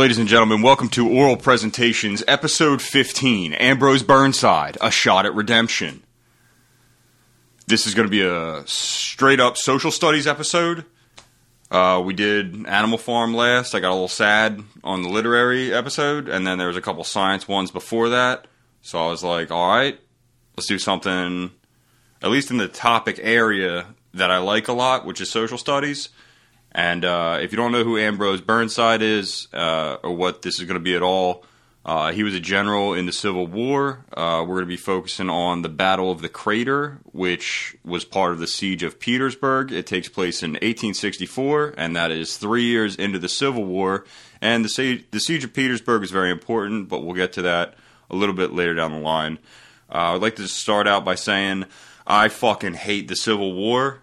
Ladies and gentlemen, welcome to Oral Presentations, Episode 15 Ambrose Burnside, A Shot at Redemption. This is going to be a straight up social studies episode. Uh, we did Animal Farm last. I got a little sad on the literary episode, and then there was a couple science ones before that. So I was like, all right, let's do something, at least in the topic area that I like a lot, which is social studies. And uh, if you don't know who Ambrose Burnside is uh, or what this is going to be at all, uh, he was a general in the Civil War. Uh, we're going to be focusing on the Battle of the Crater, which was part of the Siege of Petersburg. It takes place in 1864, and that is three years into the Civil War. And the, siege, the Siege of Petersburg is very important, but we'll get to that a little bit later down the line. Uh, I'd like to start out by saying I fucking hate the Civil War.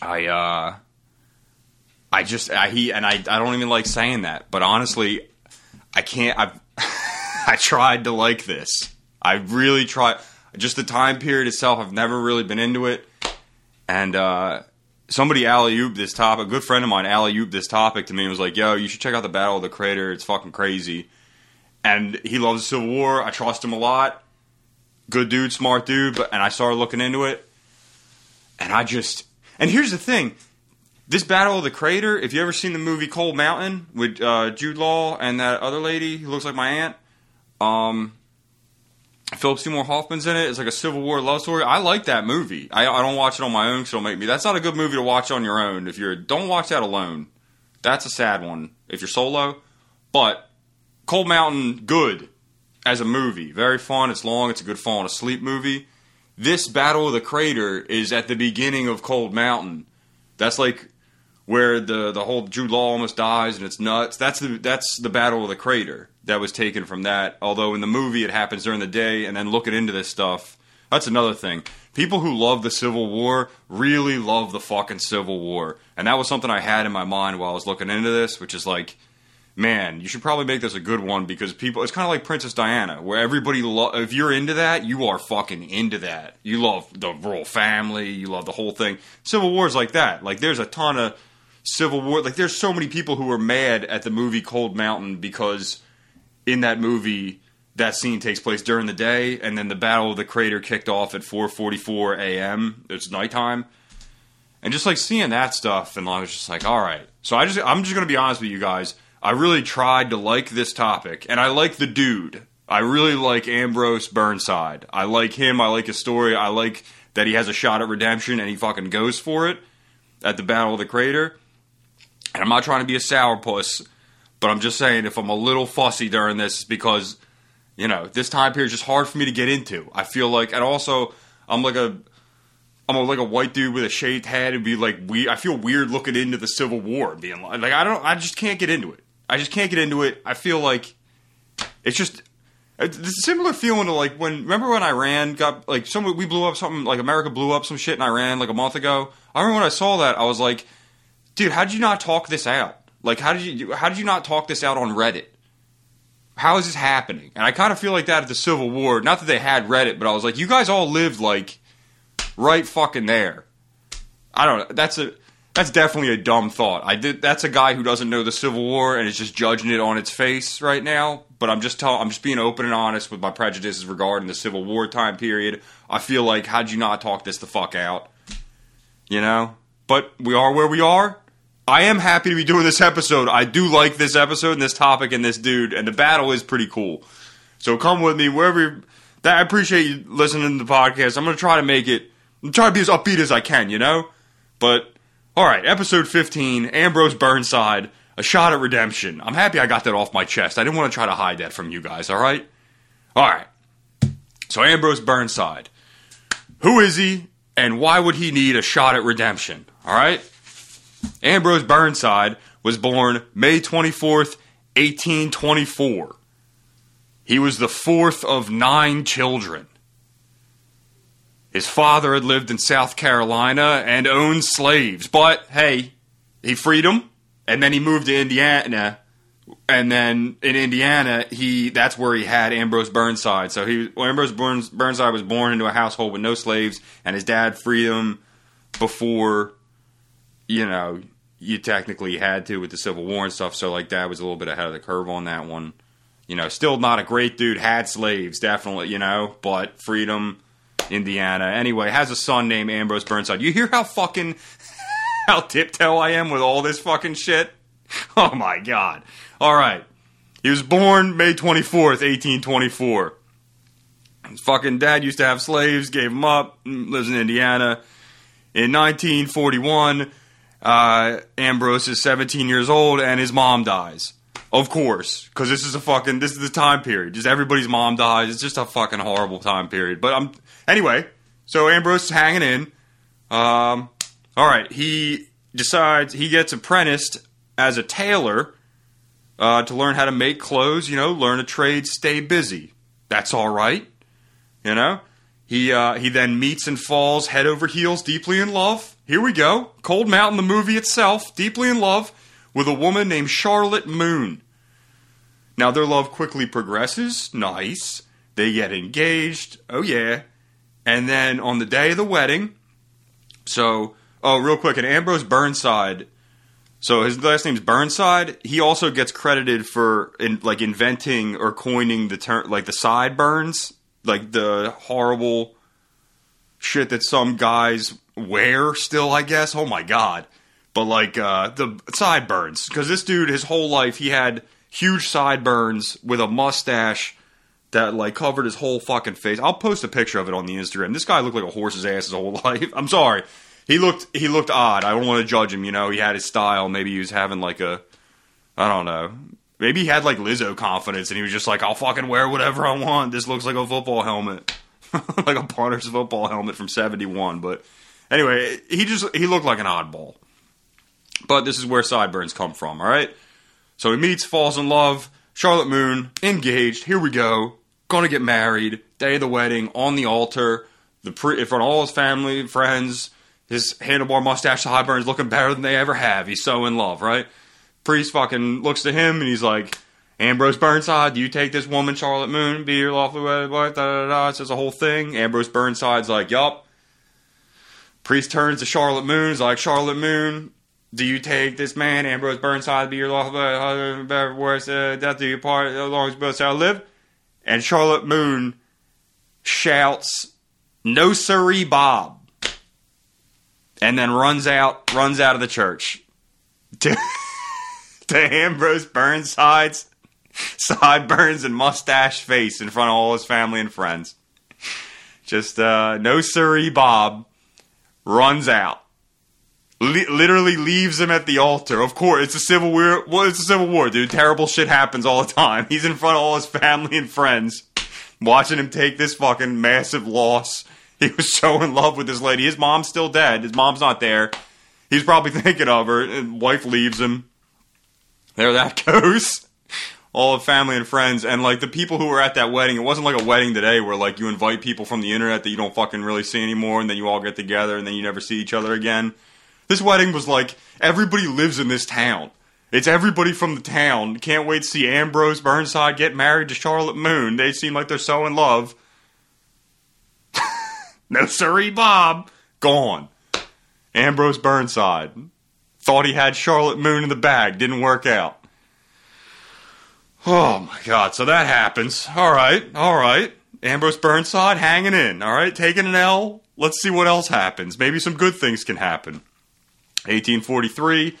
I uh, I just I, he and I I don't even like saying that, but honestly, I can't. I I tried to like this. I really tried. Just the time period itself, I've never really been into it. And uh, somebody alley oop this topic. A good friend of mine alley oop this topic to me and was like, "Yo, you should check out the Battle of the Crater. It's fucking crazy." And he loves the Civil War. I trust him a lot. Good dude, smart dude. But and I started looking into it, and I just and here's the thing this Battle of the Crater, if you ever seen the movie Cold Mountain with uh, Jude Law and that other lady who looks like my aunt, um, Philip Seymour Hoffman's in it. It's like a Civil War love story. I like that movie. I, I don't watch it on my own because it'll make me. That's not a good movie to watch on your own. If you're don't watch that alone. That's a sad one if you're solo. But Cold Mountain, good as a movie. Very fun. It's long. It's a good falling asleep movie. This Battle of the Crater is at the beginning of Cold Mountain. That's like where the the whole Jude Law almost dies and it's nuts. That's the that's the Battle of the Crater that was taken from that. Although in the movie it happens during the day, and then looking into this stuff, that's another thing. People who love the Civil War really love the fucking Civil War, and that was something I had in my mind while I was looking into this, which is like. Man, you should probably make this a good one because people. It's kind of like Princess Diana, where everybody. Lo- if you're into that, you are fucking into that. You love the royal family. You love the whole thing. Civil War is like that. Like, there's a ton of Civil War. Like, there's so many people who are mad at the movie Cold Mountain because in that movie, that scene takes place during the day, and then the Battle of the Crater kicked off at 4:44 a.m. It's nighttime, and just like seeing that stuff, and I was just like, all right. So I just, I'm just gonna be honest with you guys. I really tried to like this topic, and I like the dude. I really like Ambrose Burnside. I like him. I like his story. I like that he has a shot at redemption, and he fucking goes for it at the Battle of the Crater. And I'm not trying to be a sourpuss, but I'm just saying if I'm a little fussy during this, because you know this time period is just hard for me to get into. I feel like, and also I'm like a I'm a, like a white dude with a shaved head and be like we. I feel weird looking into the Civil War being like, like I don't. I just can't get into it. I just can't get into it. I feel like it's just it's a similar feeling to like when remember when Iran got like some we blew up something like America blew up some shit in Iran like a month ago. I remember when I saw that I was like dude, how did you not talk this out? Like, how did you how did you not talk this out on Reddit? How is this happening? And I kind of feel like that at the Civil War. Not that they had Reddit, but I was like, you guys all lived like right fucking there. I don't know. That's a that's definitely a dumb thought. I did. That's a guy who doesn't know the Civil War and is just judging it on its face right now. But I'm just telling. I'm just being open and honest with my prejudices regarding the Civil War time period. I feel like how'd you not talk this the fuck out? You know. But we are where we are. I am happy to be doing this episode. I do like this episode and this topic and this dude, and the battle is pretty cool. So come with me wherever. That I appreciate you listening to the podcast. I'm gonna try to make it. I'm trying to be as upbeat as I can, you know. But all right, episode 15, Ambrose Burnside, a shot at redemption. I'm happy I got that off my chest. I didn't want to try to hide that from you guys. All right, all right. So Ambrose Burnside, who is he, and why would he need a shot at redemption? All right. Ambrose Burnside was born May 24th, 1824. He was the fourth of nine children. His father had lived in South Carolina and owned slaves, but hey, he freed them, and then he moved to Indiana. And then in Indiana, he that's where he had Ambrose Burnside. So he well, Ambrose Burns, Burnside was born into a household with no slaves, and his dad freed him before you know, you technically had to with the Civil War and stuff. So like Dad was a little bit ahead of the curve on that one. You know, still not a great dude. Had slaves, definitely. You know, but freedom, Indiana. Anyway, has a son named Ambrose Burnside. You hear how fucking how tiptoe I am with all this fucking shit? Oh my god. All right. He was born May 24th, 1824. His fucking dad used to have slaves, gave them up, lives in Indiana. In 1941, uh, Ambrose is 17 years old and his mom dies. Of course, because this is a fucking this is the time period. Just everybody's mom dies. It's just a fucking horrible time period. But I'm anyway. So Ambrose is hanging in. Um, all right, he decides he gets apprenticed as a tailor uh, to learn how to make clothes. You know, learn a trade, stay busy. That's all right. You know, he uh, he then meets and falls head over heels, deeply in love. Here we go, Cold Mountain, the movie itself, deeply in love with a woman named Charlotte Moon. Now their love quickly progresses. Nice. They get engaged. Oh yeah. And then on the day of the wedding, so oh real quick, and Ambrose Burnside. So his last name's Burnside. He also gets credited for in, like inventing or coining the term like the sideburns, like the horrible shit that some guys wear still. I guess. Oh my god but like uh, the sideburns because this dude his whole life he had huge sideburns with a mustache that like covered his whole fucking face. I'll post a picture of it on the Instagram. This guy looked like a horse's ass his whole life. I'm sorry. He looked he looked odd. I don't want to judge him, you know. He had his style. Maybe he was having like a I don't know. Maybe he had like Lizzo confidence and he was just like, I'll fucking wear whatever I want. This looks like a football helmet. like a punter's football helmet from 71. But anyway, he just he looked like an oddball. But this is where sideburns come from, all right? So he meets, falls in love. Charlotte Moon, engaged. Here we go. Gonna get married. Day of the wedding, on the altar. The pre- in front of all his family, friends. His handlebar mustache sideburns looking better than they ever have. He's so in love, right? Priest fucking looks to him and he's like, Ambrose Burnside, do you take this woman, Charlotte Moon, be your lawful wife? Da da da. It says a whole thing. Ambrose Burnside's like, yup. Priest turns to Charlotte Moon. He's like, Charlotte Moon, do you take this man, Ambrose Burnside, be your lawful better worse, uh, death do you part, as long as both shall live? And Charlotte Moon shouts, No siree, Bob. And then runs out, runs out of the church. To, Ambrose Burnside's sideburns and mustache face in front of all his family and friends. Just, uh, no siree, Bob runs out literally leaves him at the altar. Of course, it's a civil war. Well, it's a civil war, dude. Terrible shit happens all the time. He's in front of all his family and friends, watching him take this fucking massive loss. He was so in love with this lady. His mom's still dead. His mom's not there. He's probably thinking of her. And wife leaves him. There that goes. All of family and friends, and like the people who were at that wedding, it wasn't like a wedding today where like you invite people from the internet that you don't fucking really see anymore, and then you all get together, and then you never see each other again this wedding was like everybody lives in this town. It's everybody from the town. Can't wait to see Ambrose Burnside get married to Charlotte Moon. They seem like they're so in love. no sorry, Bob. Gone. Ambrose Burnside. Thought he had Charlotte Moon in the bag. Didn't work out. Oh my god, so that happens. Alright, alright. Ambrose Burnside hanging in, alright, taking an L. Let's see what else happens. Maybe some good things can happen. 1843,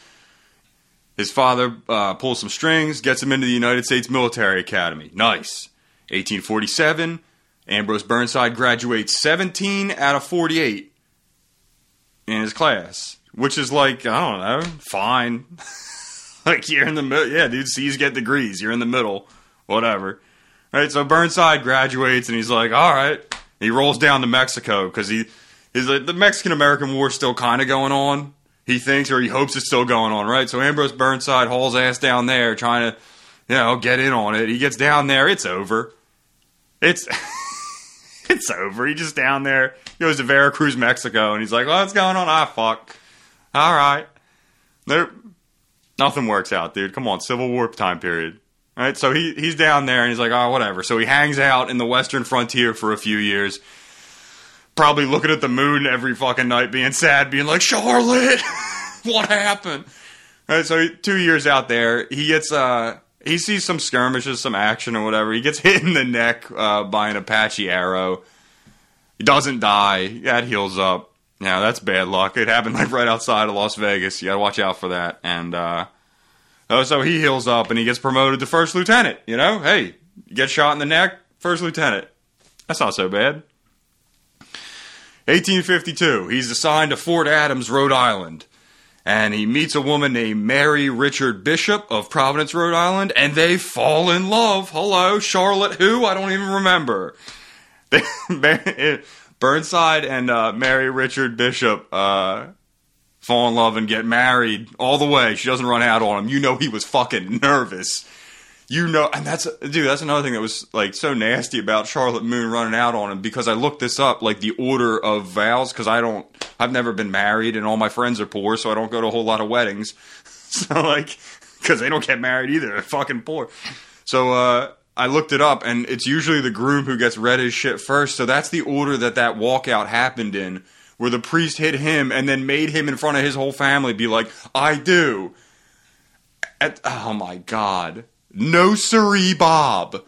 his father uh, pulls some strings, gets him into the United States Military Academy. Nice. 1847, Ambrose Burnside graduates 17 out of 48 in his class, which is like, I don't know, fine. like you're in the middle. Yeah, dude, C's get degrees. You're in the middle. Whatever. Right, so Burnside graduates and he's like, all right. He rolls down to Mexico because he is like the Mexican American War still kind of going on he thinks or he hopes it's still going on, right? So Ambrose Burnside hauls ass down there trying to, you know, get in on it. He gets down there, it's over. It's it's over. He just down there he goes to Veracruz, Mexico, and he's like, "What's going on?" I fuck. All right, there, nothing works out, dude. Come on, Civil War time period. All right, so he he's down there and he's like, "Oh, whatever." So he hangs out in the Western frontier for a few years probably looking at the moon every fucking night, being sad, being like, Charlotte, what happened? Right, so he- two years out there, he gets uh he sees some skirmishes, some action or whatever. He gets hit in the neck uh, by an Apache arrow. He doesn't die. That heals up. Yeah, that's bad luck. It happened like right outside of Las Vegas. You gotta watch out for that. And uh oh, so he heals up and he gets promoted to first lieutenant. You know, hey, you get shot in the neck, first lieutenant. That's not so bad. 1852. He's assigned to Fort Adams, Rhode Island and he meets a woman named Mary Richard Bishop of Providence, Rhode Island, and they fall in love. Hello, Charlotte, who? I don't even remember. Burnside and uh, Mary Richard Bishop uh, fall in love and get married all the way. She doesn't run out on him. You know he was fucking nervous. You know, and that's dude. That's another thing that was like so nasty about Charlotte Moon running out on him because I looked this up, like the order of vows, because I don't, I've never been married, and all my friends are poor, so I don't go to a whole lot of weddings. So like, because they don't get married either, they're fucking poor. So uh, I looked it up, and it's usually the groom who gets read his shit first. So that's the order that that walkout happened in, where the priest hit him and then made him in front of his whole family be like, "I do." At, oh my god, no siree, Bob.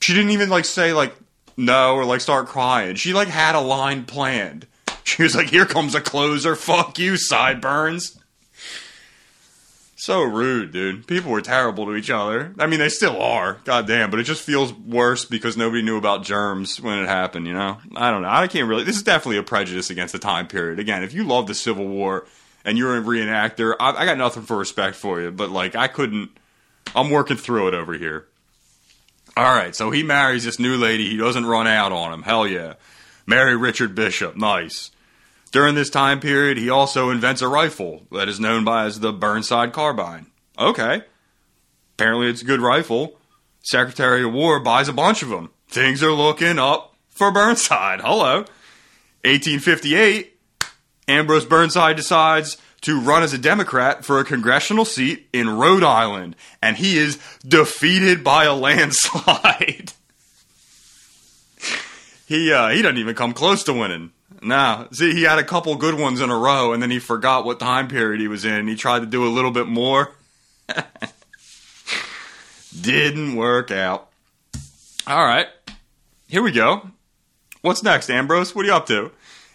She didn't even like say like no or like start crying. She like had a line planned. She was like, "Here comes a closer. Fuck you, sideburns." So rude, dude. People were terrible to each other. I mean, they still are. God damn, but it just feels worse because nobody knew about germs when it happened. You know, I don't know. I can't really. This is definitely a prejudice against the time period. Again, if you love the Civil War and you're a reenactor, I, I got nothing for respect for you. But like, I couldn't. I'm working through it over here. All right, so he marries this new lady. He doesn't run out on him. Hell yeah. Mary Richard Bishop. Nice. During this time period, he also invents a rifle that is known by as the Burnside carbine. Okay. Apparently, it's a good rifle. Secretary of War buys a bunch of them. Things are looking up for Burnside. Hello. 1858, Ambrose Burnside decides to run as a Democrat for a congressional seat in Rhode Island, and he is defeated by a landslide. he uh, he doesn't even come close to winning. Nah, see, he had a couple good ones in a row, and then he forgot what time period he was in. He tried to do a little bit more. Didn't work out. All right, here we go. What's next, Ambrose? What are you up to?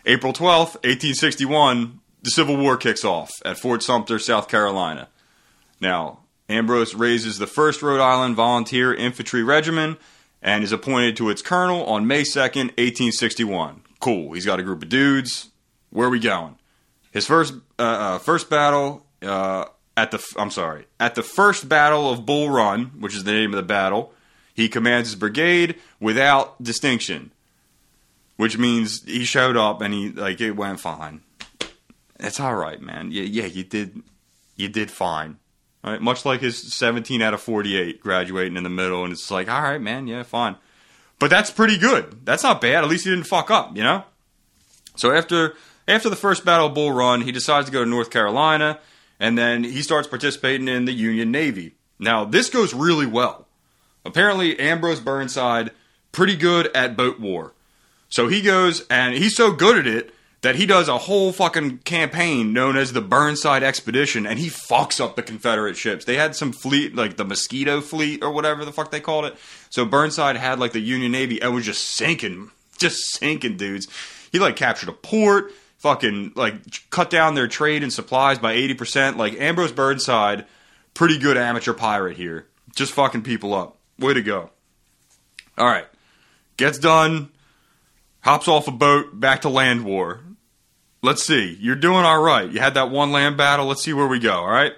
April 12th, 1861, the Civil War kicks off at Fort Sumter, South Carolina. Now, Ambrose raises the 1st Rhode Island Volunteer Infantry Regiment and is appointed to its colonel on May 2nd, 1861. Cool. He's got a group of dudes. Where are we going? His first uh, uh, first battle uh, at the I'm sorry at the first battle of Bull Run, which is the name of the battle. He commands his brigade without distinction, which means he showed up and he like it went fine. It's all right, man. Yeah, yeah, you did you did fine. All right, much like his 17 out of 48 graduating in the middle, and it's like, all right, man, yeah, fine. But that's pretty good. That's not bad. At least he didn't fuck up, you know? So after after the first Battle of Bull Run, he decides to go to North Carolina, and then he starts participating in the Union Navy. Now, this goes really well. Apparently, Ambrose Burnside, pretty good at boat war. So he goes, and he's so good at it that he does a whole fucking campaign known as the Burnside Expedition, and he fucks up the Confederate ships. They had some fleet, like the Mosquito Fleet or whatever the fuck they called it. So Burnside had like the Union Navy and was just sinking, just sinking dudes. He like captured a port, fucking like cut down their trade and supplies by 80%. Like Ambrose Burnside, pretty good amateur pirate here. Just fucking people up. Way to go. All right. Gets done, hops off a boat, back to land war. Let's see. You're doing all right. You had that one land battle. Let's see where we go, all right?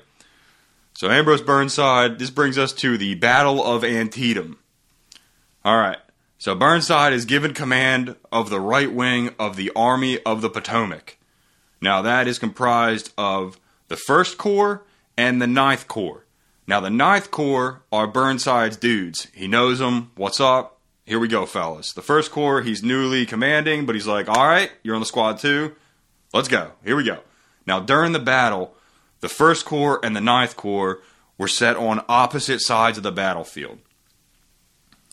So, Ambrose Burnside, this brings us to the Battle of Antietam. All right. So, Burnside is given command of the right wing of the Army of the Potomac. Now, that is comprised of the 1st Corps and the Ninth Corps. Now, the Ninth Corps are Burnside's dudes. He knows them. What's up? Here we go, fellas. The 1st Corps, he's newly commanding, but he's like, all right, you're on the squad too. Let's go. Here we go. Now, during the battle, the 1st Corps and the Ninth Corps were set on opposite sides of the battlefield,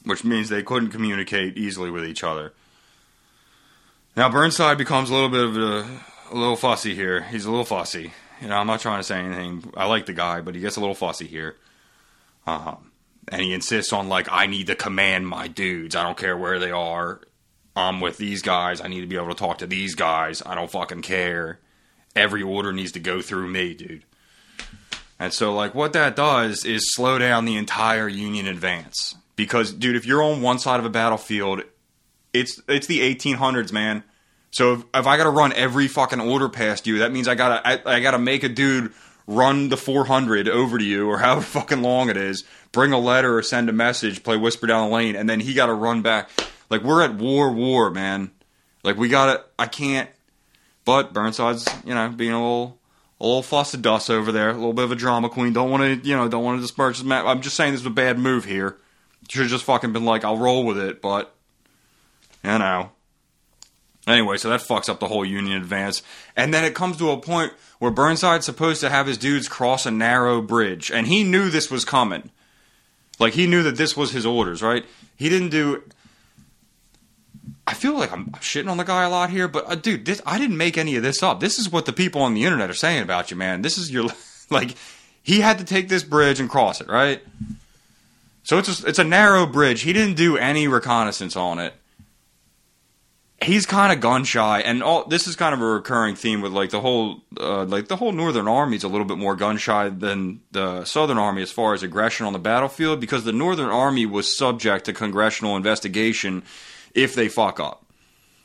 which means they couldn't communicate easily with each other. Now, Burnside becomes a little bit of a a little fussy here. He's a little fussy. You know, I'm not trying to say anything. I like the guy, but he gets a little fussy here. Um, and he insists on like, I need to command my dudes. I don't care where they are. I'm with these guys. I need to be able to talk to these guys. I don't fucking care. Every order needs to go through me, dude. And so, like, what that does is slow down the entire Union advance. Because, dude, if you're on one side of a battlefield, it's it's the 1800s, man. So if, if I got to run every fucking order past you, that means I gotta I, I gotta make a dude run the 400 over to you or however fucking long it is, bring a letter or send a message, play whisper down the lane, and then he got to run back. Like we're at war, war, man. Like we gotta. I can't. But Burnside's, you know, being a little, a little fussy dust over there, a little bit of a drama queen. Don't want to, you know, don't want to disperse his map. I'm just saying this is a bad move here. Should have just fucking been like, I'll roll with it, but you know. Anyway, so that fucks up the whole Union advance. And then it comes to a point where Burnside's supposed to have his dudes cross a narrow bridge. And he knew this was coming. Like, he knew that this was his orders, right? He didn't do. I feel like I'm shitting on the guy a lot here, but uh, dude, this I didn't make any of this up. This is what the people on the internet are saying about you, man. This is your. Like, he had to take this bridge and cross it, right? So it's a, it's a narrow bridge. He didn't do any reconnaissance on it he's kind of gun shy, and all this is kind of a recurring theme with like the whole uh, like the whole Northern Army is a little bit more gun shy than the Southern Army as far as aggression on the battlefield because the Northern Army was subject to congressional investigation if they fuck up.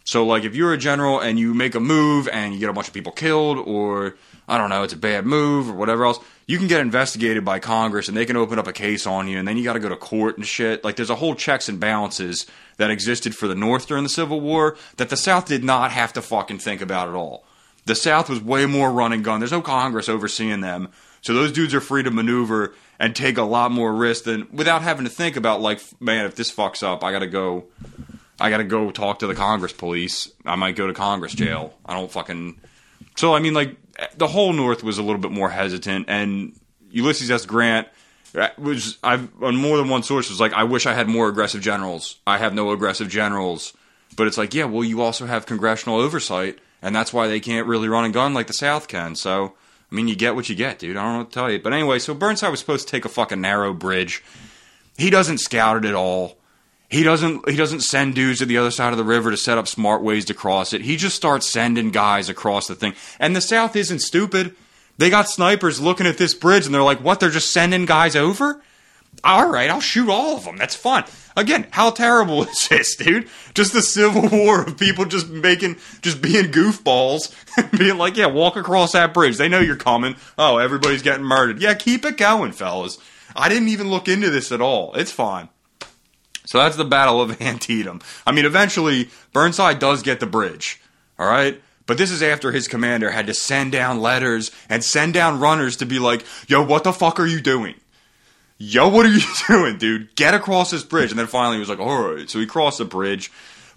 So like if you're a general and you make a move and you get a bunch of people killed or I don't know, it's a bad move or whatever else, you can get investigated by Congress and they can open up a case on you and then you got to go to court and shit. Like there's a whole checks and balances that existed for the North during the Civil War that the South did not have to fucking think about at all. The South was way more run and gun. There's no Congress overseeing them. So those dudes are free to maneuver and take a lot more risk than without having to think about like, man, if this fucks up, I got to go I got to go talk to the Congress police. I might go to Congress jail. I don't fucking So I mean like the whole North was a little bit more hesitant and Ulysses S. Grant uh, was I've on more than one source was like I wish I had more aggressive generals. I have no aggressive generals. But it's like, yeah, well you also have congressional oversight and that's why they can't really run and gun like the South can. So I mean, you get what you get, dude. I don't know what to tell you. But anyway, so Burnside was supposed to take a fucking narrow bridge. He doesn't scout it at all. He doesn't he doesn't send dudes to the other side of the river to set up smart ways to cross it. He just starts sending guys across the thing. And the South isn't stupid. They got snipers looking at this bridge and they're like, what? They're just sending guys over? All right, I'll shoot all of them. That's fun. Again, how terrible is this, dude? Just the civil war of people just making, just being goofballs, being like, yeah, walk across that bridge. They know you're coming. Oh, everybody's getting murdered. Yeah, keep it going, fellas. I didn't even look into this at all. It's fine. So that's the Battle of Antietam. I mean, eventually, Burnside does get the bridge. All right? But this is after his commander had to send down letters and send down runners to be like, yo, what the fuck are you doing? Yo, what are you doing, dude? Get across this bridge. And then finally he was like, all right. So he crossed the bridge.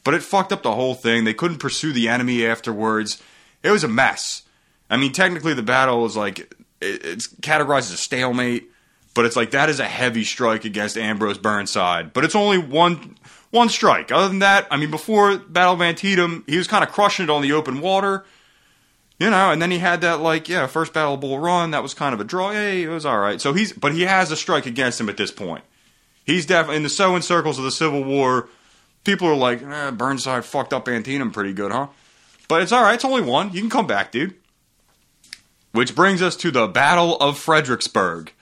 But it fucked up the whole thing. They couldn't pursue the enemy afterwards. It was a mess. I mean, technically, the battle is like, it's categorized as a stalemate. But it's like, that is a heavy strike against Ambrose Burnside. But it's only one one strike. Other than that, I mean, before Battle of Antietam, he was kind of crushing it on the open water, you know. And then he had that like, yeah, first Battle Bull Run. That was kind of a draw. Hey, it was all right. So he's, but he has a strike against him at this point. He's definitely in the sewing circles of the Civil War. People are like, eh, Burnside fucked up Antietam pretty good, huh? But it's all right. It's only one. You can come back, dude. Which brings us to the Battle of Fredericksburg.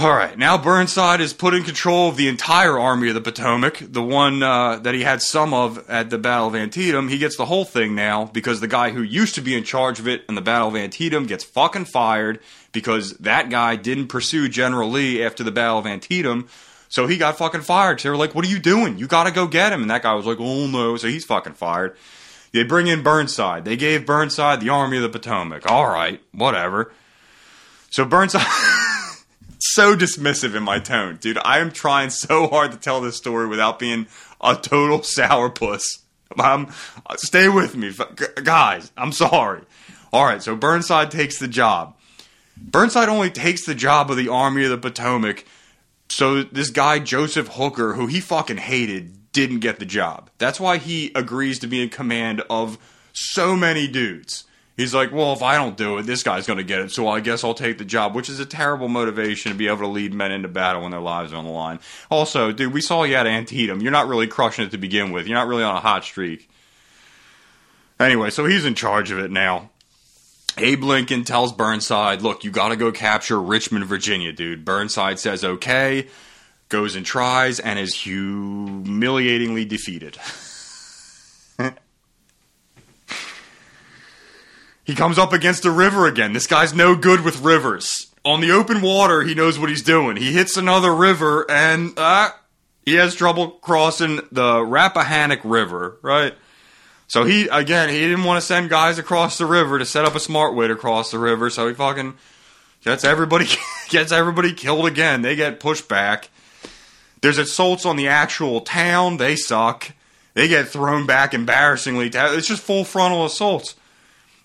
All right, now Burnside is put in control of the entire Army of the Potomac, the one uh, that he had some of at the Battle of Antietam. He gets the whole thing now because the guy who used to be in charge of it in the Battle of Antietam gets fucking fired because that guy didn't pursue General Lee after the Battle of Antietam. So he got fucking fired. So they were like, "What are you doing? You got to go get him." And that guy was like, "Oh no!" So he's fucking fired. They bring in Burnside. They gave Burnside the Army of the Potomac. All right, whatever. So Burnside. so dismissive in my tone, dude. I am trying so hard to tell this story without being a total sourpuss. Um, stay with me, guys. I'm sorry. All right, so Burnside takes the job. Burnside only takes the job of the Army of the Potomac. So this guy Joseph Hooker, who he fucking hated, didn't get the job. That's why he agrees to be in command of so many dudes. He's like, well, if I don't do it, this guy's going to get it, so I guess I'll take the job, which is a terrible motivation to be able to lead men into battle when their lives are on the line. Also, dude, we saw you at Antietam. You're not really crushing it to begin with. You're not really on a hot streak. Anyway, so he's in charge of it now. Abe Lincoln tells Burnside, look, you got to go capture Richmond, Virginia, dude. Burnside says okay, goes and tries, and is humiliatingly defeated. he comes up against a river again. This guy's no good with rivers. On the open water, he knows what he's doing. He hits another river, and uh, he has trouble crossing the Rappahannock River, right? So he again, he didn't want to send guys across the river to set up a smart way to cross the river. So he fucking gets everybody gets everybody killed again. They get pushed back. There's assaults on the actual town. They suck. They get thrown back embarrassingly. It's just full frontal assaults.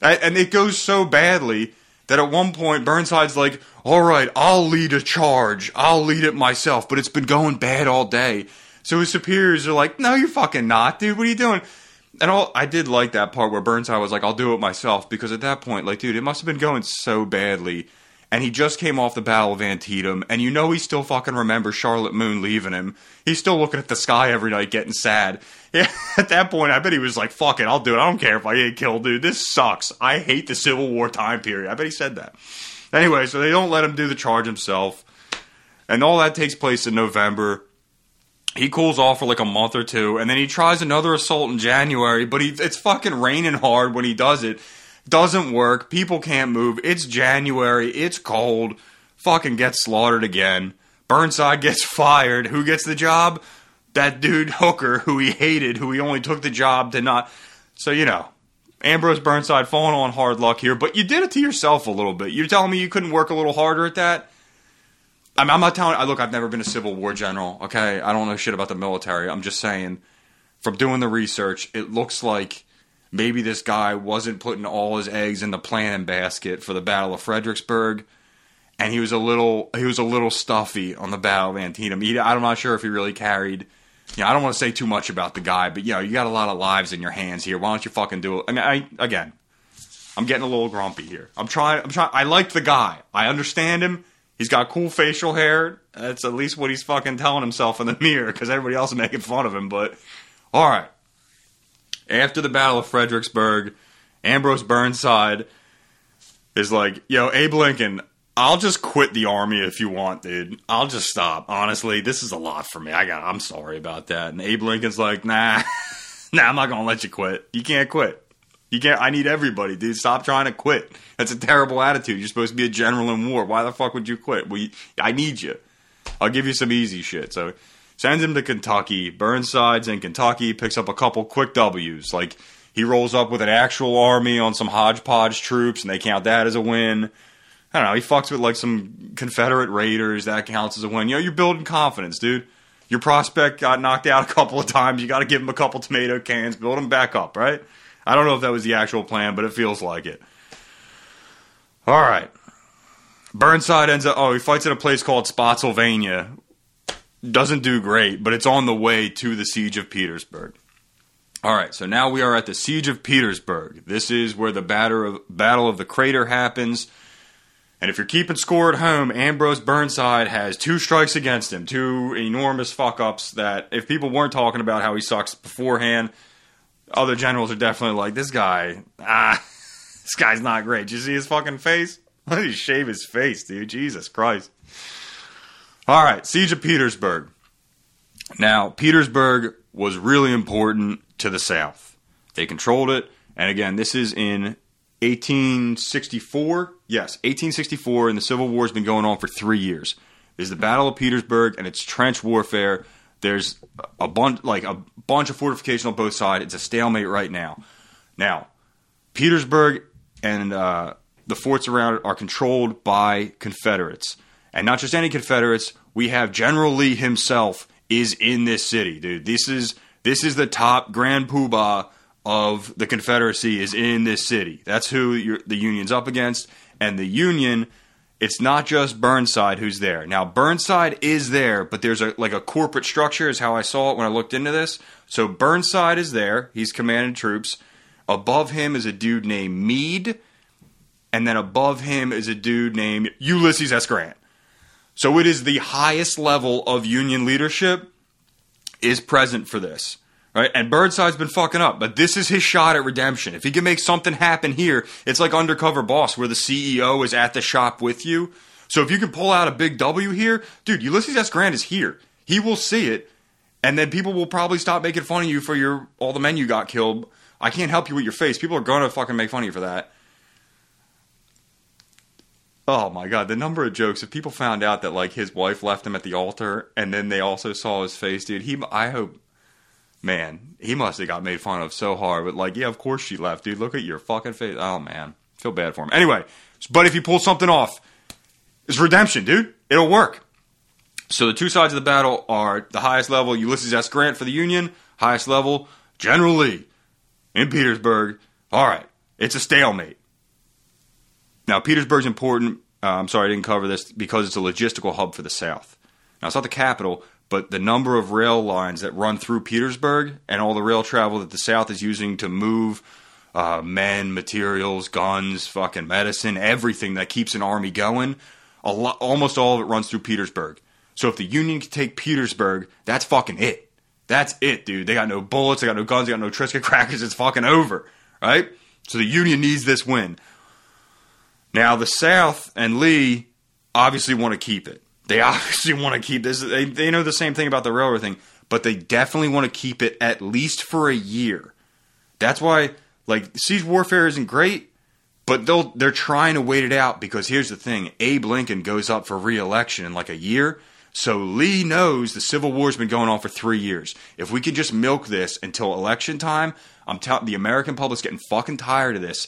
And it goes so badly that at one point Burnside's like, all right, I'll lead a charge. I'll lead it myself. But it's been going bad all day. So his superiors are like, no, you're fucking not, dude. What are you doing? And all, I did like that part where Burnside was like, I'll do it myself. Because at that point, like, dude, it must have been going so badly. And he just came off the Battle of Antietam. And you know he still fucking remembers Charlotte Moon leaving him. He's still looking at the sky every night getting sad. Yeah, at that point, I bet he was like, fuck it, I'll do it. I don't care if I get killed, dude. This sucks. I hate the Civil War time period. I bet he said that. Anyway, so they don't let him do the charge himself. And all that takes place in November. He cools off for like a month or two, and then he tries another assault in January, but he, it's fucking raining hard when he does it. Doesn't work. People can't move. It's January. It's cold. Fucking gets slaughtered again. Burnside gets fired. Who gets the job? that dude Hooker, who he hated, who he only took the job to not. So you know, Ambrose Burnside falling on hard luck here, but you did it to yourself a little bit. You're telling me you couldn't work a little harder at that? I mean, I'm not telling. I look, I've never been a Civil War general. Okay, I don't know shit about the military. I'm just saying, from doing the research, it looks like maybe this guy wasn't putting all his eggs in the planning basket for the Battle of Fredericksburg and he was a little he was a little stuffy on the Battle of Antietam. He, I'm not sure if he really carried you know, I don't want to say too much about the guy, but you know, you got a lot of lives in your hands here. Why don't you fucking do it? I mean, I again, I'm getting a little grumpy here. I'm trying. I'm trying. I like the guy. I understand him. He's got cool facial hair. That's at least what he's fucking telling himself in the mirror because everybody else is making fun of him. But all right. After the Battle of Fredericksburg, Ambrose Burnside is like, "Yo, Abe Lincoln, I'll just quit the army if you want, dude. I'll just stop. Honestly, this is a lot for me. I got. I'm sorry about that. And Abe Lincoln's like, nah, nah. I'm not gonna let you quit. You can't quit. You can't. I need everybody, dude. Stop trying to quit. That's a terrible attitude. You're supposed to be a general in war. Why the fuck would you quit? Well, you, I need you. I'll give you some easy shit. So sends him to Kentucky. Burnside's in Kentucky. Picks up a couple quick W's. Like he rolls up with an actual army on some hodgepodge troops, and they count that as a win. I don't know. He fucks with like some Confederate raiders. That counts as a win. You know, you're building confidence, dude. Your prospect got knocked out a couple of times. You got to give him a couple tomato cans, build him back up, right? I don't know if that was the actual plan, but it feels like it. All right. Burnside ends up. Oh, he fights at a place called Spotsylvania. Doesn't do great, but it's on the way to the siege of Petersburg. All right, so now we are at the siege of Petersburg. This is where the battle of the crater happens. And if you're keeping score at home, Ambrose Burnside has two strikes against him, two enormous fuck ups that if people weren't talking about how he sucks beforehand, other generals are definitely like, this guy, ah, this guy's not great. Did you see his fucking face? Why did he shave his face, dude? Jesus Christ. All right, Siege of Petersburg. Now, Petersburg was really important to the South. They controlled it. And again, this is in 1864. Yes, 1864, and the Civil War has been going on for three years. There's the Battle of Petersburg, and it's trench warfare. There's a bunch, like a bunch of fortification on both sides. It's a stalemate right now. Now, Petersburg and uh, the forts around it are controlled by Confederates, and not just any Confederates. We have General Lee himself is in this city, dude. This is this is the top grand poobah of the Confederacy is in this city. That's who the Union's up against. And the Union, it's not just Burnside who's there. Now Burnside is there, but there's a like a corporate structure is how I saw it when I looked into this. So Burnside is there. He's commanding troops. Above him is a dude named Meade, and then above him is a dude named Ulysses S. Grant. So it is the highest level of Union leadership is present for this. Right? And Burnside's been fucking up, but this is his shot at redemption. If he can make something happen here, it's like undercover boss where the CEO is at the shop with you. So if you can pull out a big W here, dude, Ulysses S. Grant is here. He will see it, and then people will probably stop making fun of you for your all the men you got killed. I can't help you with your face. People are gonna fucking make fun of you for that. Oh my god, the number of jokes. If people found out that like his wife left him at the altar, and then they also saw his face, dude. He, I hope man, he must have got made fun of so hard. But like, yeah, of course she left, dude. Look at your fucking face. Oh man, feel bad for him. Anyway, but if you pull something off, it's redemption, dude. It'll work. So the two sides of the battle are the highest level Ulysses S. Grant for the Union, highest level General Lee in Petersburg. All right, it's a stalemate. Now Petersburg's important. Uh, I'm sorry I didn't cover this because it's a logistical hub for the South. Now it's not the capital, but the number of rail lines that run through Petersburg and all the rail travel that the South is using to move uh, men, materials, guns, fucking medicine, everything that keeps an army going, a lot, almost all of it runs through Petersburg. So if the Union can take Petersburg, that's fucking it. That's it, dude. They got no bullets, they got no guns, they got no Triscuit crackers. It's fucking over, right? So the Union needs this win. Now the South and Lee obviously want to keep it. They obviously want to keep this. They, they know the same thing about the railroad thing, but they definitely want to keep it at least for a year. That's why, like, siege warfare isn't great, but they'll they're trying to wait it out because here's the thing: Abe Lincoln goes up for re-election in like a year. So Lee knows the Civil War's been going on for three years. If we could just milk this until election time, I'm telling the American public's getting fucking tired of this.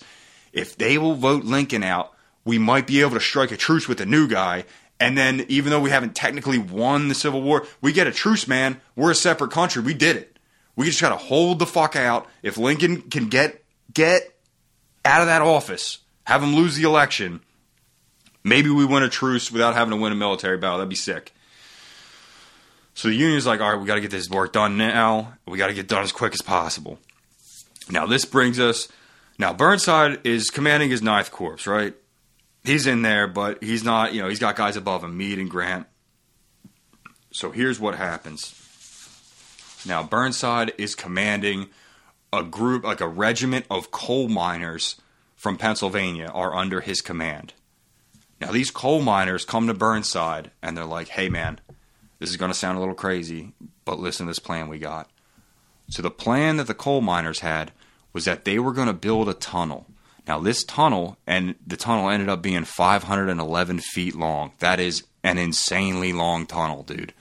If they will vote Lincoln out, we might be able to strike a truce with the new guy and then, even though we haven't technically won the Civil War, we get a truce, man. We're a separate country. We did it. We just got to hold the fuck out. If Lincoln can get get out of that office, have him lose the election, maybe we win a truce without having to win a military battle. That'd be sick. So the Union's like, all right, we got to get this work done now. We got to get done as quick as possible. Now, this brings us. Now, Burnside is commanding his Ninth Corps, right? He's in there, but he's not. You know, he's got guys above him, Meade and Grant. So here's what happens. Now Burnside is commanding a group, like a regiment of coal miners from Pennsylvania, are under his command. Now these coal miners come to Burnside and they're like, "Hey man, this is going to sound a little crazy, but listen to this plan we got." So the plan that the coal miners had was that they were going to build a tunnel now, this tunnel, and the tunnel ended up being 511 feet long. That is an insanely long tunnel, dude.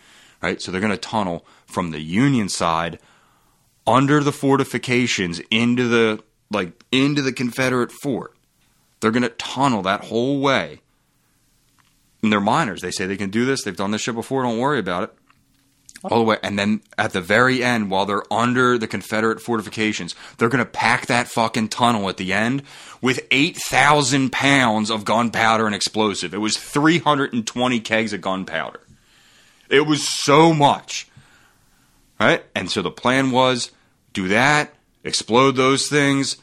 Right? So they're going to tunnel from the Union side under the fortifications into the like into the Confederate fort. They're going to tunnel that whole way. And they're miners. They say they can do this. They've done this shit before. Don't worry about it all the way. And then at the very end, while they're under the Confederate fortifications, they're going to pack that fucking tunnel at the end with 8,000 pounds of gunpowder and explosive. It was 320 kegs of gunpowder. It was so much. Right? And so the plan was do that, explode those things,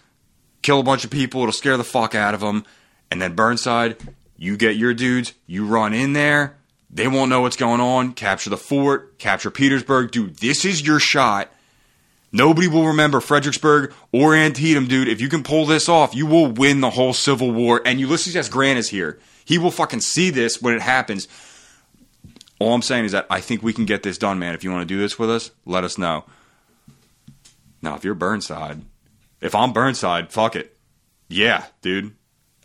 kill a bunch of people, it'll scare the fuck out of them. And then Burnside, you get your dudes, you run in there they won't know what's going on. Capture the fort, capture Petersburg. Dude, this is your shot. Nobody will remember Fredericksburg or Antietam, dude. If you can pull this off, you will win the whole Civil War. And Ulysses S. Grant is here. He will fucking see this when it happens. All I'm saying is that I think we can get this done, man. If you want to do this with us, let us know. Now, if you're Burnside, if I'm Burnside, fuck it. Yeah, dude.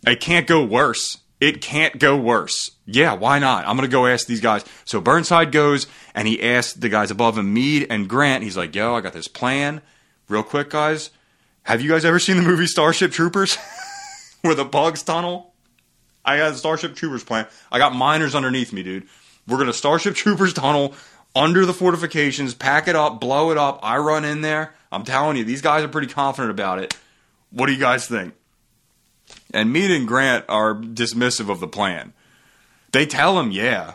It can't go worse. It can't go worse. Yeah, why not? I'm going to go ask these guys. So Burnside goes and he asks the guys above him, Meade and Grant. He's like, yo, I got this plan. Real quick, guys. Have you guys ever seen the movie Starship Troopers? Where the bugs tunnel? I got Starship Troopers plan. I got miners underneath me, dude. We're going to Starship Troopers tunnel under the fortifications, pack it up, blow it up. I run in there. I'm telling you, these guys are pretty confident about it. What do you guys think? And Meade and Grant are dismissive of the plan. They tell him, yeah.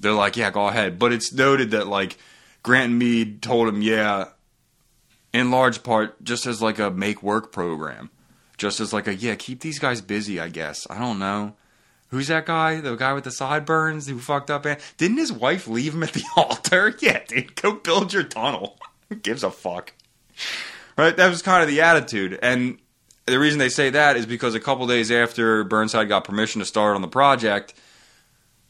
They're like, yeah, go ahead. But it's noted that like Grant and Meade told him, yeah, in large part just as like a make work program, just as like a yeah, keep these guys busy. I guess I don't know. Who's that guy? The guy with the sideburns who fucked up? Didn't his wife leave him at the altar? Yeah, dude, go build your tunnel. Who gives a fuck? Right? That was kind of the attitude. And the reason they say that is because a couple days after Burnside got permission to start on the project,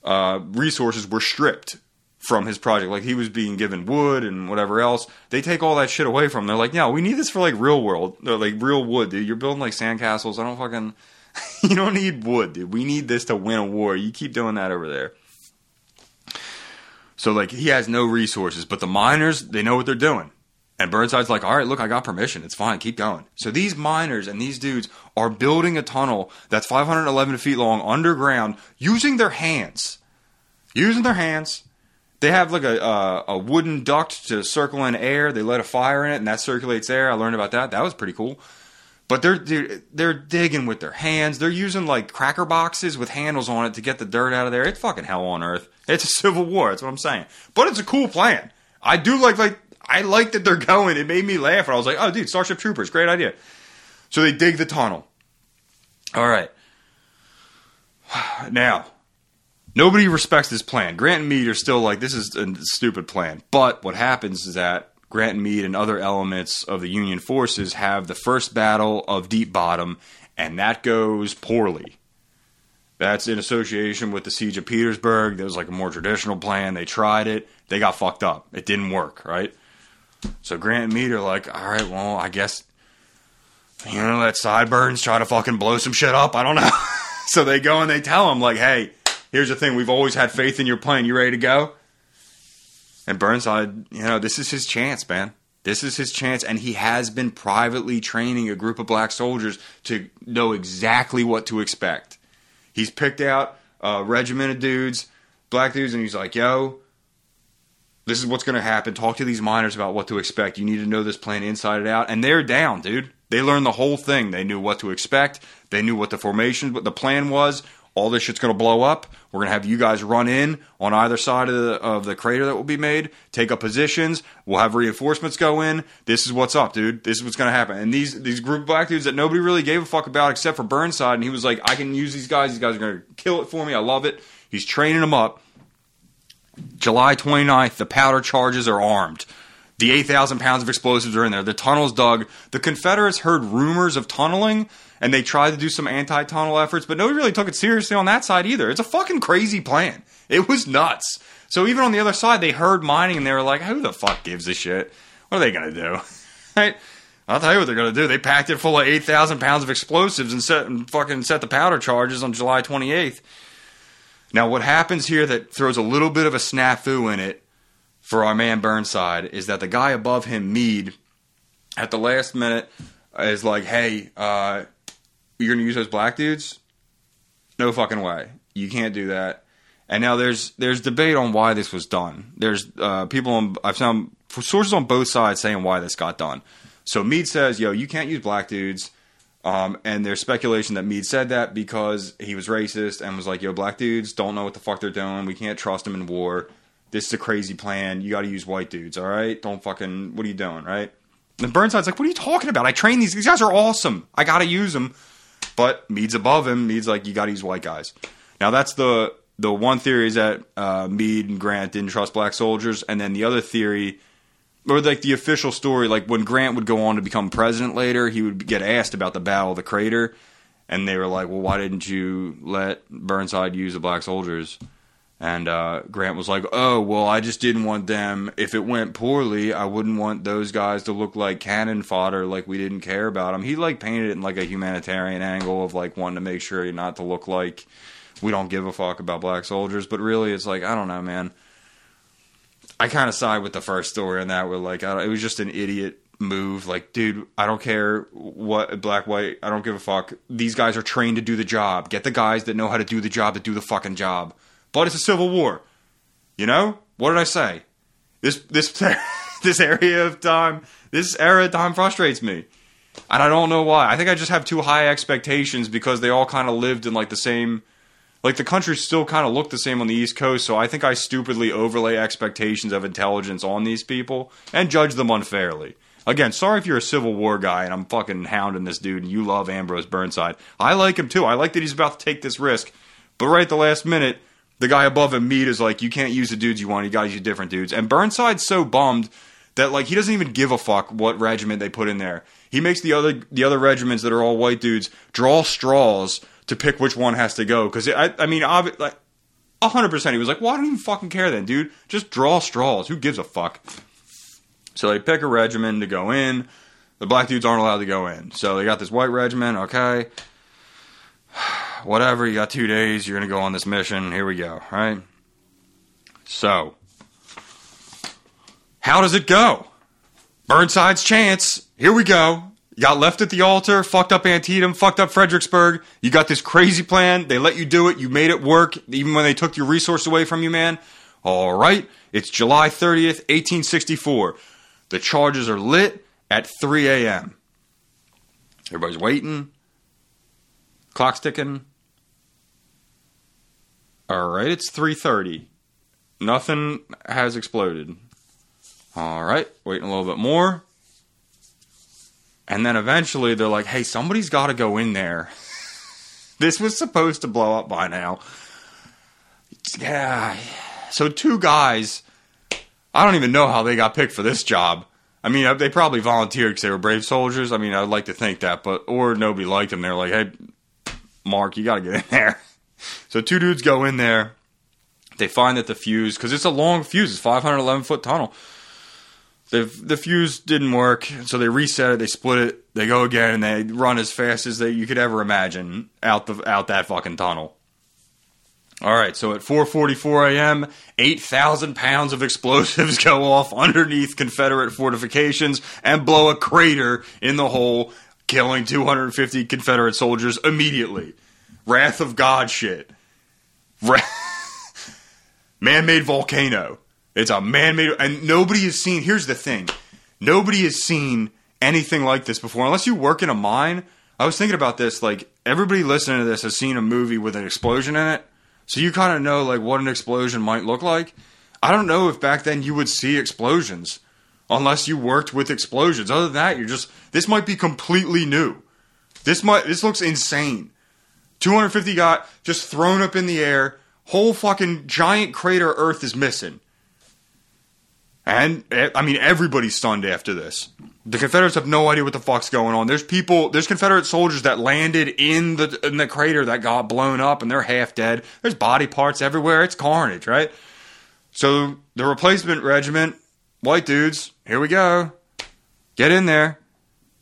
uh, resources were stripped from his project. Like he was being given wood and whatever else. They take all that shit away from him. They're like, no, we need this for like real world, They're like real wood, dude. You're building like sandcastles. I don't fucking. you don't need wood, dude. We need this to win a war. You keep doing that over there. So like he has no resources, but the miners they know what they're doing. And Burnside's like, all right, look, I got permission. It's fine. Keep going. So these miners and these dudes are building a tunnel that's 511 feet long underground using their hands. Using their hands. They have like a, uh, a wooden duct to circle in air. They let a fire in it and that circulates air. I learned about that. That was pretty cool. But they're, they're they're digging with their hands. They're using like cracker boxes with handles on it to get the dirt out of there. It's fucking hell on earth. It's a civil war. That's what I'm saying. But it's a cool plan. I do like like I like that they're going. It made me laugh. And I was like, oh, dude, Starship Troopers, great idea. So they dig the tunnel. All right. Now, nobody respects this plan. Grant and Meade are still like, this is a stupid plan. But what happens is that Grant and Meade and other elements of the Union forces have the first battle of Deep Bottom, and that goes poorly. That's in association with the siege of Petersburg. There was like a more traditional plan. They tried it. They got fucked up. It didn't work, right? So Grant and Meade are like, all right, well, I guess you know let sideburns try to fucking blow some shit up. I don't know. so they go and they tell him like, hey, here's the thing. We've always had faith in your plan. You ready to go? And Burnside, you know, this is his chance, man. This is his chance, and he has been privately training a group of black soldiers to know exactly what to expect. He's picked out uh, a regiment of dudes, black dudes, and he's like, yo, this is what's going to happen. Talk to these miners about what to expect. You need to know this plan inside and out. And they're down, dude. They learned the whole thing. They knew what to expect. They knew what the formation, what the plan was all this shit's going to blow up. We're going to have you guys run in on either side of the, of the crater that will be made, take up positions. We'll have reinforcements go in. This is what's up, dude. This is what's going to happen. And these these group of black dudes that nobody really gave a fuck about except for Burnside, and he was like, I can use these guys. These guys are going to kill it for me. I love it. He's training them up. July 29th, the powder charges are armed. The 8,000 pounds of explosives are in there. The tunnel's dug. The Confederates heard rumors of tunneling and they tried to do some anti tunnel efforts, but nobody really took it seriously on that side either. It's a fucking crazy plan. It was nuts. So even on the other side, they heard mining and they were like, who the fuck gives a shit? What are they going to do? right? I'll tell you what they're going to do. They packed it full of 8,000 pounds of explosives and set and fucking set the powder charges on July 28th. Now, what happens here that throws a little bit of a snafu in it for our man Burnside is that the guy above him, Meade, at the last minute is like, hey, uh, you're gonna use those black dudes? No fucking way. You can't do that. And now there's there's debate on why this was done. There's uh, people on I've found sources on both sides saying why this got done. So Meade says, "Yo, you can't use black dudes." Um, and there's speculation that Meade said that because he was racist and was like, "Yo, black dudes don't know what the fuck they're doing. We can't trust them in war. This is a crazy plan. You got to use white dudes. All right? Don't fucking. What are you doing? Right?" And Burnside's like, "What are you talking about? I train these. These guys are awesome. I got to use them." But Meade's above him. Meade's like, you got to use white guys. Now that's the the one theory is that uh, Meade and Grant didn't trust black soldiers, and then the other theory, or like the official story, like when Grant would go on to become president later, he would get asked about the Battle of the Crater, and they were like, well, why didn't you let Burnside use the black soldiers? And uh, Grant was like, "Oh, well, I just didn't want them. If it went poorly, I wouldn't want those guys to look like cannon fodder, like we didn't care about them." He like painted it in like a humanitarian angle of like wanting to make sure not to look like we don't give a fuck about black soldiers. But really, it's like I don't know, man. I kind of side with the first story on that. Where like it was just an idiot move. Like, dude, I don't care what black, white. I don't give a fuck. These guys are trained to do the job. Get the guys that know how to do the job to do the fucking job but it's a civil war. You know what did I say? This this this area of time, this era of time frustrates me, and I don't know why. I think I just have too high expectations because they all kind of lived in like the same. Like the country still kind of looked the same on the East Coast, so I think I stupidly overlay expectations of intelligence on these people and judge them unfairly. Again, sorry if you're a Civil War guy and I'm fucking hounding this dude and you love Ambrose Burnside. I like him too. I like that he's about to take this risk. But right at the last minute, the guy above him, Meade, is like, you can't use the dudes you want. You got to use different dudes. And Burnside's so bummed that like he doesn't even give a fuck what regiment they put in there. He makes the other the other regiments that are all white dudes draw straws to pick which one has to go. Because I, I mean, obvi- like hundred percent, he was like, "Well, I don't even fucking care then, dude. Just draw straws. Who gives a fuck?" So they pick a regiment to go in. The black dudes aren't allowed to go in. So they got this white regiment. Okay, whatever. You got two days. You're gonna go on this mission. Here we go. Right. So, how does it go? Burnside's chance. Here we go. Got left at the altar, fucked up Antietam, fucked up Fredericksburg. You got this crazy plan. They let you do it. You made it work, even when they took your resource away from you, man. All right. It's July 30th, 1864. The charges are lit at 3 a.m. Everybody's waiting. Clock's ticking. All right, it's 3:30. Nothing has exploded. All right, waiting a little bit more. And then eventually they're like, hey, somebody's got to go in there. this was supposed to blow up by now. Yeah. So, two guys, I don't even know how they got picked for this job. I mean, uh, they probably volunteered because they were brave soldiers. I mean, I'd like to think that, but, or nobody liked them. They're like, hey, Mark, you got to get in there. So, two dudes go in there. They find that the fuse, because it's a long fuse, it's 511 foot tunnel the the fuse didn't work, so they reset it. They split it. They go again, and they run as fast as they you could ever imagine out the out that fucking tunnel. All right, so at 4:44 a.m., 8,000 pounds of explosives go off underneath Confederate fortifications and blow a crater in the hole, killing 250 Confederate soldiers immediately. Wrath of God shit. Man-made volcano. It's a man-made, and nobody has seen. Here's the thing: nobody has seen anything like this before, unless you work in a mine. I was thinking about this. Like everybody listening to this has seen a movie with an explosion in it, so you kind of know like what an explosion might look like. I don't know if back then you would see explosions unless you worked with explosions. Other than that, you're just this might be completely new. This might this looks insane. 250 got just thrown up in the air. Whole fucking giant crater Earth is missing. And eh, I mean, everybody's stunned after this. The Confederates have no idea what the fuck's going on. There's people, there's Confederate soldiers that landed in the in the crater that got blown up, and they're half dead. There's body parts everywhere. It's carnage, right? So the replacement regiment, white dudes, here we go. Get in there.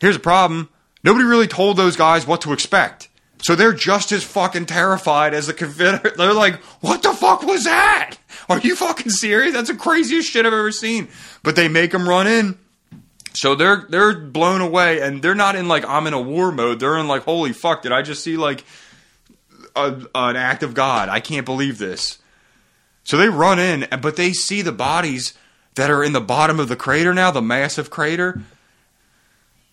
Here's a problem. Nobody really told those guys what to expect. So they're just as fucking terrified as the Confederate. They're like, what the fuck was that? Are you fucking serious? That's the craziest shit I've ever seen. But they make them run in. So they're they're blown away, and they're not in like I'm in a war mode. They're in like holy fuck! Did I just see like a, an act of God? I can't believe this. So they run in, but they see the bodies that are in the bottom of the crater now, the massive crater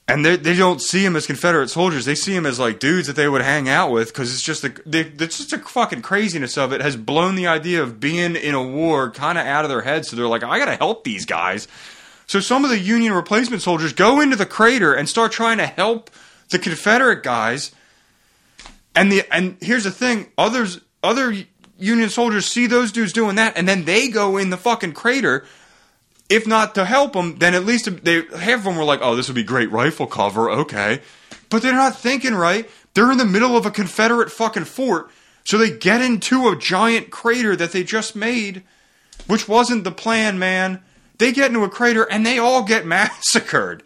and they, they don't see him as Confederate soldiers. They see him as like dudes that they would hang out with because it's just the it's just a fucking craziness of it has blown the idea of being in a war kind of out of their heads. So they're like, I gotta help these guys. So some of the Union replacement soldiers go into the crater and start trying to help the Confederate guys. And the and here's the thing: others other Union soldiers see those dudes doing that, and then they go in the fucking crater if not to help them, then at least they half of them were like, "Oh, this would be great rifle cover." Okay, but they're not thinking right. They're in the middle of a Confederate fucking fort, so they get into a giant crater that they just made, which wasn't the plan, man. They get into a crater and they all get massacred.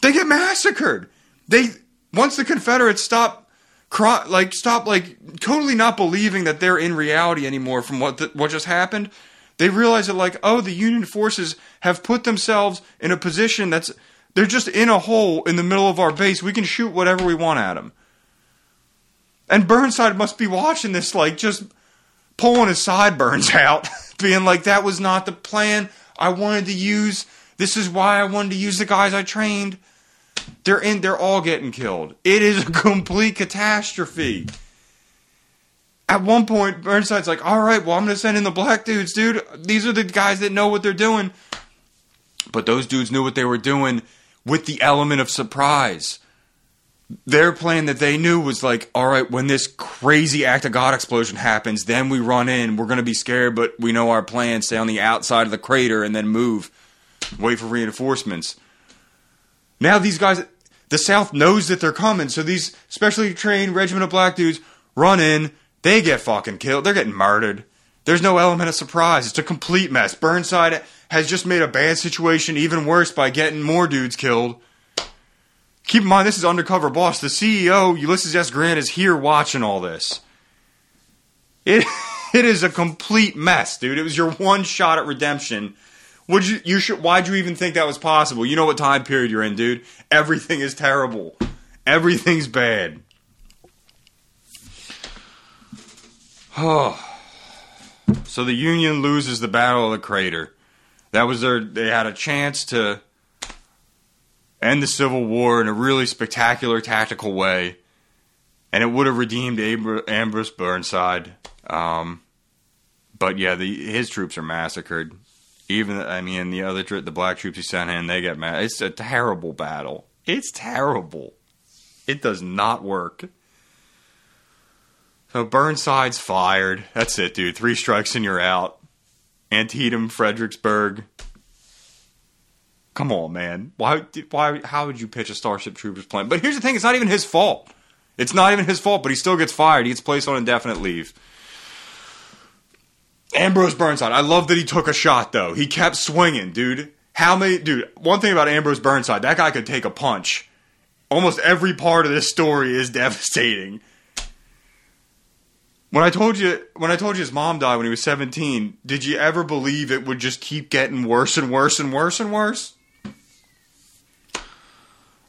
They get massacred. They once the Confederates stop, like stop, like totally not believing that they're in reality anymore from what the, what just happened they realize that, like, oh, the Union forces have put themselves in a position that's they're just in a hole in the middle of our base. We can shoot whatever we want at them. And Burnside must be watching this, like, just pulling his sideburns out, being like, that was not the plan I wanted to use. This is why I wanted to use the guys I trained. They're in, they're all getting killed. It is a complete catastrophe at one point, Burnside's like, all right, well, I'm going to send in the black dudes, dude. These are the guys that know what they're doing. But those dudes knew what they were doing with the element of surprise. Their plan that they knew was like, all right, when this crazy act of God explosion happens, then we run in. We're going to be scared, but we know our plan. Stay on the outside of the crater and then move. Wait for reinforcements. Now these guys, the South knows that they're coming, so these specially trained regiment of black dudes run in. They get fucking killed. They're getting murdered. There's no element of surprise. It's a complete mess. Burnside has just made a bad situation even worse by getting more dudes killed. Keep in mind, this is undercover boss. The CEO, Ulysses S. Grant, is here watching all this. It, it is a complete mess, dude. It was your one shot at redemption. Would you, you should, why'd you even think that was possible? You know what time period you're in, dude. Everything is terrible. Everything's bad. Oh. So the Union loses the Battle of the Crater. That was their. They had a chance to end the Civil War in a really spectacular tactical way, and it would have redeemed Ambrose Burnside. Um, but yeah, the his troops are massacred. Even I mean, the other the black troops he sent in, they get mad. It's a terrible battle. It's terrible. It does not work. So Burnside's fired. That's it, dude. Three strikes and you're out. Antietam, Fredericksburg. Come on, man. Why? Why? How would you pitch a Starship Troopers plan? But here's the thing: it's not even his fault. It's not even his fault. But he still gets fired. He gets placed on indefinite leave. Ambrose Burnside. I love that he took a shot though. He kept swinging, dude. How many, dude? One thing about Ambrose Burnside, that guy could take a punch. Almost every part of this story is devastating. When I told you when I told you his mom died when he was 17, did you ever believe it would just keep getting worse and worse and worse and worse?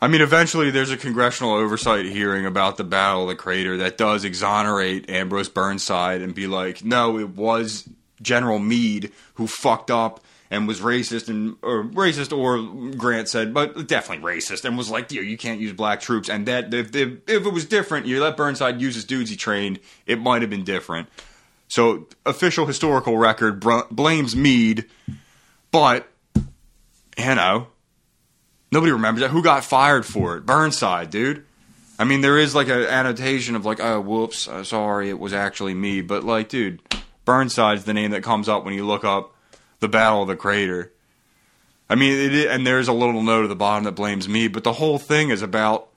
I mean, eventually there's a congressional oversight hearing about the Battle of the Crater that does exonerate Ambrose Burnside and be like, no, it was General Meade who fucked up and was racist and or racist or Grant said, but definitely racist and was like, you, you can't use black troops. And that if, if, if it was different, you let Burnside use his dudes he trained, it might have been different. So official historical record br- blames Meade, but you know nobody remembers that. Who got fired for it? Burnside, dude. I mean, there is like an annotation of like, oh, whoops, uh, sorry, it was actually me. But like, dude, Burnside's the name that comes up when you look up the Battle of the Crater. I mean, and there's a little note at the bottom that blames me, but the whole thing is about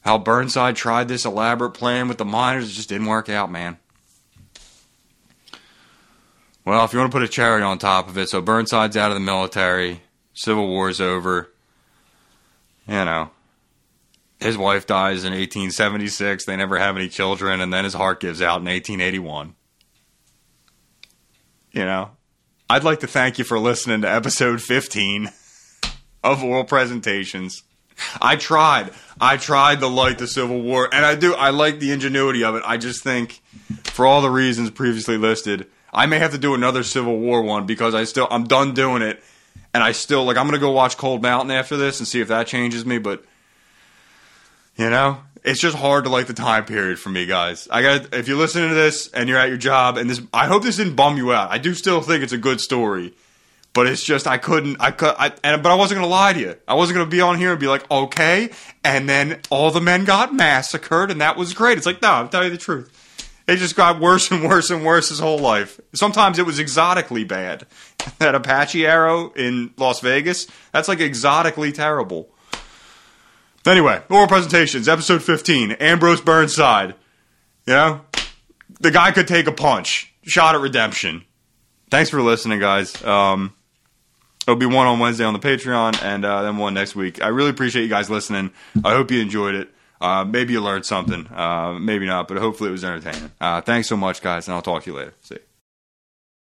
how Burnside tried this elaborate plan with the miners. It just didn't work out, man. Well, if you want to put a cherry on top of it, so Burnside's out of the military, Civil War's over. You know, his wife dies in 1876. They never have any children, and then his heart gives out in 1881. You know, I'd like to thank you for listening to episode 15 of Oral Presentations. I tried. I tried to like the Civil War, and I do. I like the ingenuity of it. I just think, for all the reasons previously listed, I may have to do another Civil War one because I still I'm done doing it, and I still like I'm gonna go watch Cold Mountain after this and see if that changes me. But you know, it's just hard to like the time period for me, guys. I got if you're listening to this and you're at your job and this, I hope this didn't bum you out. I do still think it's a good story, but it's just I couldn't. I could. I and but I wasn't gonna lie to you. I wasn't gonna be on here and be like, okay, and then all the men got massacred and that was great. It's like no, I'm telling you the truth. It just got worse and worse and worse his whole life. Sometimes it was exotically bad. that Apache arrow in Las Vegas, that's like exotically terrible. Anyway, oral presentations, episode 15, Ambrose Burnside. You know, the guy could take a punch. Shot at redemption. Thanks for listening, guys. Um, it'll be one on Wednesday on the Patreon, and uh, then one next week. I really appreciate you guys listening. I hope you enjoyed it. Uh, maybe you learned something. Uh, maybe not, but hopefully it was entertaining. Uh, thanks so much, guys, and I'll talk to you later. See you.